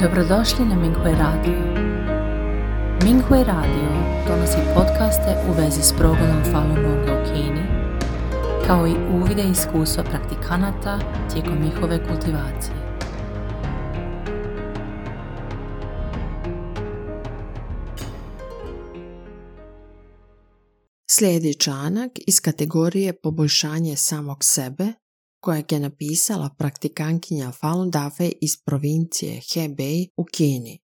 Dobrodošli na Minghui Radio. Minghui Radio donosi podcaste u vezi s progledom Falun Gonga u Kini, kao i uvide iskustva praktikanata tijekom njihove kultivacije. Slijedi članak iz kategorije poboljšanje samog sebe kojeg je napisala praktikankinja Falun Dafe iz provincije Hebei u Kini.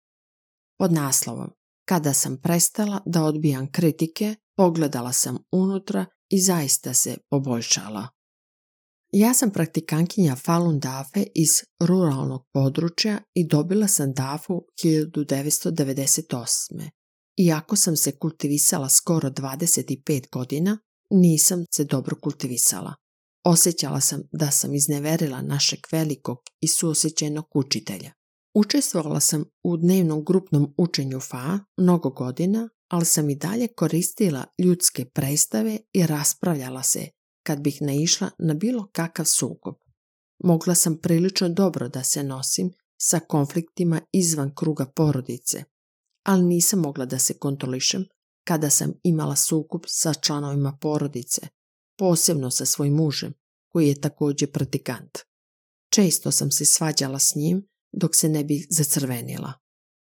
Pod naslovom Kada sam prestala da odbijam kritike, pogledala sam unutra i zaista se poboljšala. Ja sam praktikankinja Falun Dafe iz ruralnog područja i dobila sam Dafu 1998. Iako sam se kultivisala skoro 25 godina, nisam se dobro kultivisala. Osjećala sam da sam izneverila našeg velikog i suosjećenog učitelja. Učestvovala sam u dnevnom grupnom učenju FA mnogo godina, ali sam i dalje koristila ljudske predstave i raspravljala se kad bih naišla na bilo kakav sukob. Mogla sam prilično dobro da se nosim sa konfliktima izvan kruga porodice, ali nisam mogla da se kontrolišem kada sam imala sukob sa članovima porodice, posebno sa svojim mužem, koji je također praktikant. Često sam se svađala s njim dok se ne bi zacrvenila.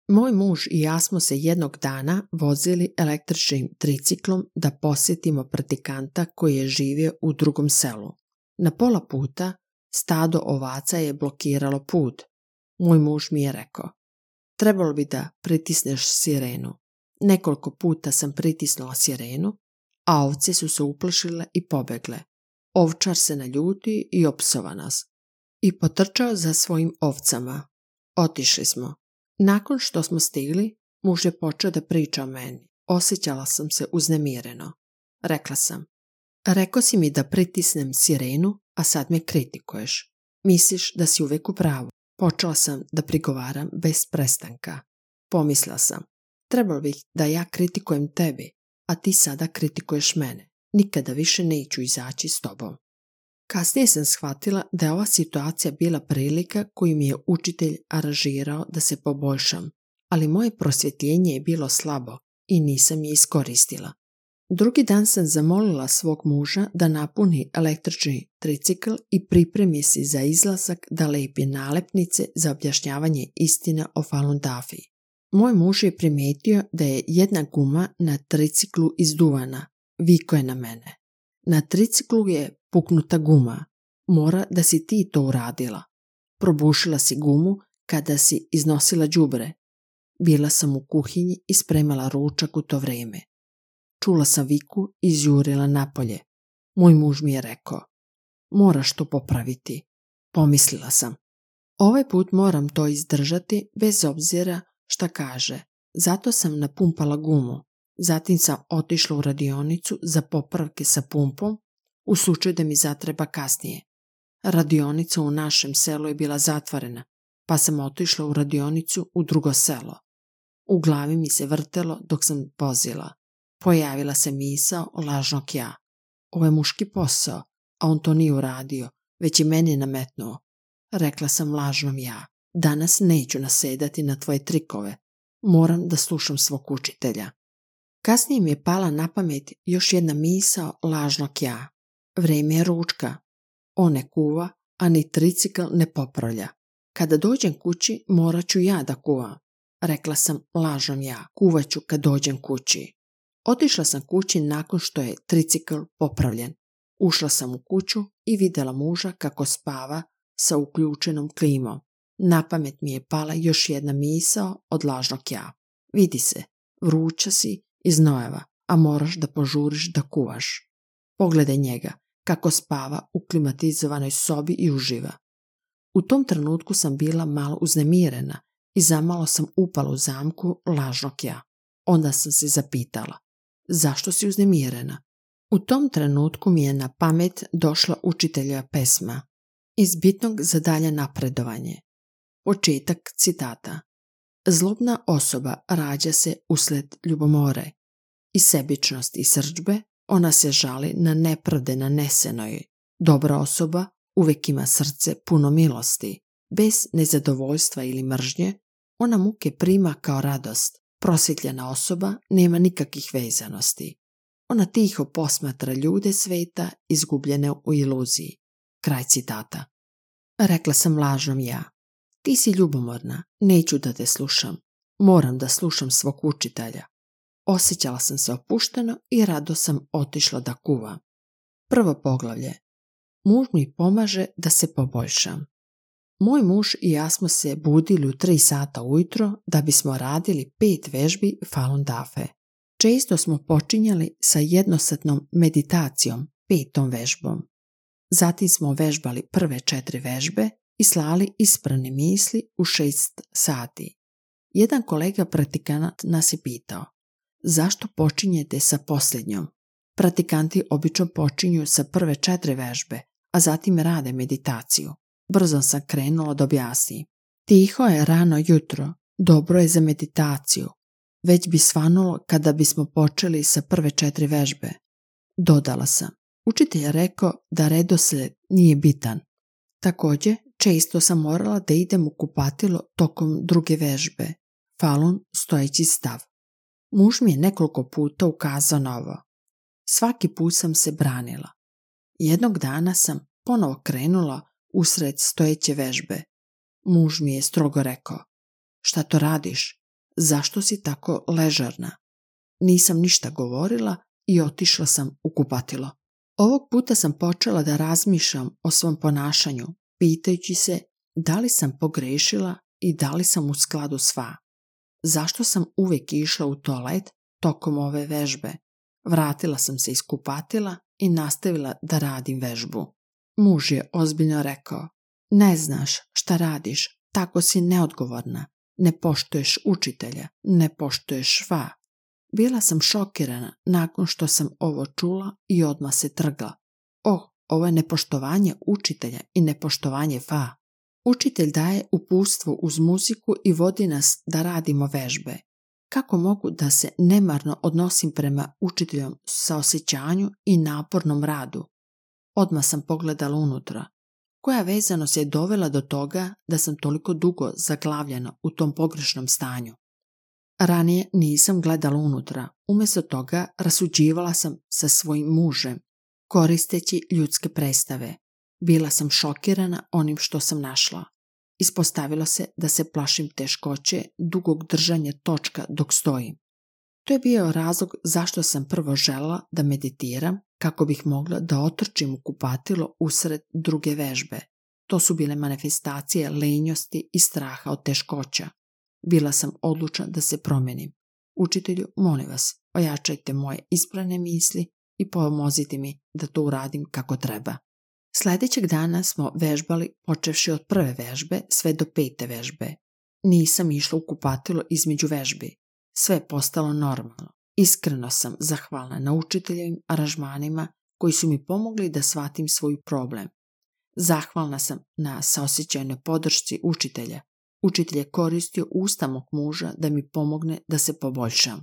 Moj muž i ja smo se jednog dana vozili električnim triciklom da posjetimo praktikanta koji je živio u drugom selu. Na pola puta stado ovaca je blokiralo put. Moj muž mi je rekao, trebalo bi da pritisneš sirenu. Nekoliko puta sam pritisnula sirenu, a ovce su se uplašile i pobegle. Ovčar se naljuti i opsova nas. I potrčao za svojim ovcama. Otišli smo. Nakon što smo stigli, muž je počeo da priča o meni. Osjećala sam se uznemireno. Rekla sam, Rekao si mi da pritisnem sirenu, a sad me kritikuješ. Misliš da si uvek u pravu. Počela sam da prigovaram bez prestanka. Pomislila sam, trebalo bih da ja kritikujem tebi, a ti sada kritikuješ mene. Nikada više neću izaći s tobom. Kasnije sam shvatila da je ova situacija bila prilika koju mi je učitelj aranžirao da se poboljšam, ali moje prosvjetljenje je bilo slabo i nisam je iskoristila. Drugi dan sam zamolila svog muža da napuni električni tricikl i pripremi si za izlazak da lepi nalepnice za objašnjavanje istine o Falun Dafi. Moj muž je primijetio da je jedna guma na triciklu izduvana, Viko je na mene. Na triciklu je puknuta guma. Mora da si ti to uradila. Probušila si gumu kada si iznosila đubre. Bila sam u kuhinji i spremala ručak u to vrijeme. Čula sam Viku i izjurila napolje. Moj muž mi je rekao, moraš to popraviti. Pomislila sam, ovaj put moram to izdržati bez obzira šta kaže. Zato sam napumpala gumu. Zatim sam otišla u radionicu za popravke sa pumpom u slučaju da mi zatreba kasnije. Radionica u našem selu je bila zatvorena, pa sam otišla u radionicu u drugo selo. U glavi mi se vrtelo dok sam vozila. Pojavila se misao lažnog ja. Ovo je muški posao, a on to nije uradio, već i meni nametnuo. Rekla sam lažnom ja. Danas neću nasedati na tvoje trikove. Moram da slušam svog učitelja. Kasnije mi je pala na pamet još jedna misao lažnog ja. Vreme je ručka. On ne kuva, a ni tricikl ne popravlja. Kada dođem kući, morat ću ja da kuvam. Rekla sam lažom ja, kuvaću kad dođem kući. Otišla sam kući nakon što je tricikl popravljen. Ušla sam u kuću i vidjela muža kako spava sa uključenom klimom. Na pamet mi je pala još jedna misao od lažnog ja. Vidi se, vruća si iz nojeva, a moraš da požuriš da kuvaš. Pogledaj njega, kako spava u klimatizovanoj sobi i uživa. U tom trenutku sam bila malo uznemirena i zamalo sam upala u zamku lažnog ja. Onda sam se zapitala, zašto si uznemirena? U tom trenutku mi je na pamet došla učitelja pesma iz bitnog za dalje napredovanje. Početak citata. Zlobna osoba rađa se usled ljubomore. I sebičnost i srđbe ona se žali na nepravde nanesenoj. Dobra osoba uvijek ima srce puno milosti. Bez nezadovoljstva ili mržnje Ona muke prima kao radost. Prosvjetljena osoba nema nikakvih vezanosti. Ona tiho posmatra ljude sveta izgubljene u iluziji. Kraj citata. Rekla sam lažnom ja. Ti si ljubomorna, neću da te slušam. Moram da slušam svog učitelja. Osjećala sam se opušteno i rado sam otišla da kuvam. Prvo poglavlje. Muž mi pomaže da se poboljšam. Moj muž i ja smo se budili u tri sata ujutro da bismo radili pet vežbi Falun Dafe. Često smo počinjali sa jednosatnom meditacijom, petom vežbom. Zatim smo vežbali prve četiri vežbe i slali isprane misli u šest sati. Jedan kolega praktikant nas je pitao zašto počinjete sa posljednjom? Pratikanti obično počinju sa prve četiri vežbe, a zatim rade meditaciju. Brzo sam krenula da objasni. Tiho je rano jutro, dobro je za meditaciju. Već bi svanulo kada bismo počeli sa prve četiri vežbe. Dodala sam. Učitelj je rekao da redoslijed nije bitan. Također, često sam morala da idem u kupatilo tokom druge vežbe. Falun stojeći stav. Muž mi je nekoliko puta ukazao na ovo. Svaki put sam se branila. Jednog dana sam ponovo krenula usred stojeće vežbe. Muž mi je strogo rekao, šta to radiš? Zašto si tako ležarna? Nisam ništa govorila i otišla sam u kupatilo. Ovog puta sam počela da razmišljam o svom ponašanju, pitajući se da li sam pogrešila i da li sam u skladu sva. Zašto sam uvijek išla u toalet tokom ove vežbe? Vratila sam se iz kupatila i nastavila da radim vežbu. Muž je ozbiljno rekao, ne znaš šta radiš, tako si neodgovorna, ne poštuješ učitelja, ne poštuješ šva. Bila sam šokirana nakon što sam ovo čula i odmah se trgla. Oh, ovo je nepoštovanje učitelja i nepoštovanje fa. Učitelj daje upustvo uz muziku i vodi nas da radimo vežbe. Kako mogu da se nemarno odnosim prema učiteljom sa osjećanju i napornom radu? Odmah sam pogledala unutra. Koja vezano se je dovela do toga da sam toliko dugo zaglavljena u tom pogrešnom stanju? Ranije nisam gledala unutra, umjesto toga rasuđivala sam sa svojim mužem, koristeći ljudske predstave. Bila sam šokirana onim što sam našla. Ispostavilo se da se plašim teškoće dugog držanja točka dok stojim. To je bio razlog zašto sam prvo žela da meditiram kako bih mogla da otrčim u kupatilo usred druge vežbe. To su bile manifestacije lenjosti i straha od teškoća. Bila sam odlučna da se promenim. Učitelju, molim vas, ojačajte moje isprane misli i pomozite mi da to uradim kako treba. Sljedećeg dana smo vežbali počevši od prve vežbe sve do pete vežbe. Nisam išla u kupatilo između vežbi. Sve je postalo normalno. Iskreno sam zahvalna na učiteljevim aranžmanima koji su mi pomogli da shvatim svoj problem. Zahvalna sam na saosjećajnoj podršci učitelja. Učitelj je koristio usta mog muža da mi pomogne da se poboljšam.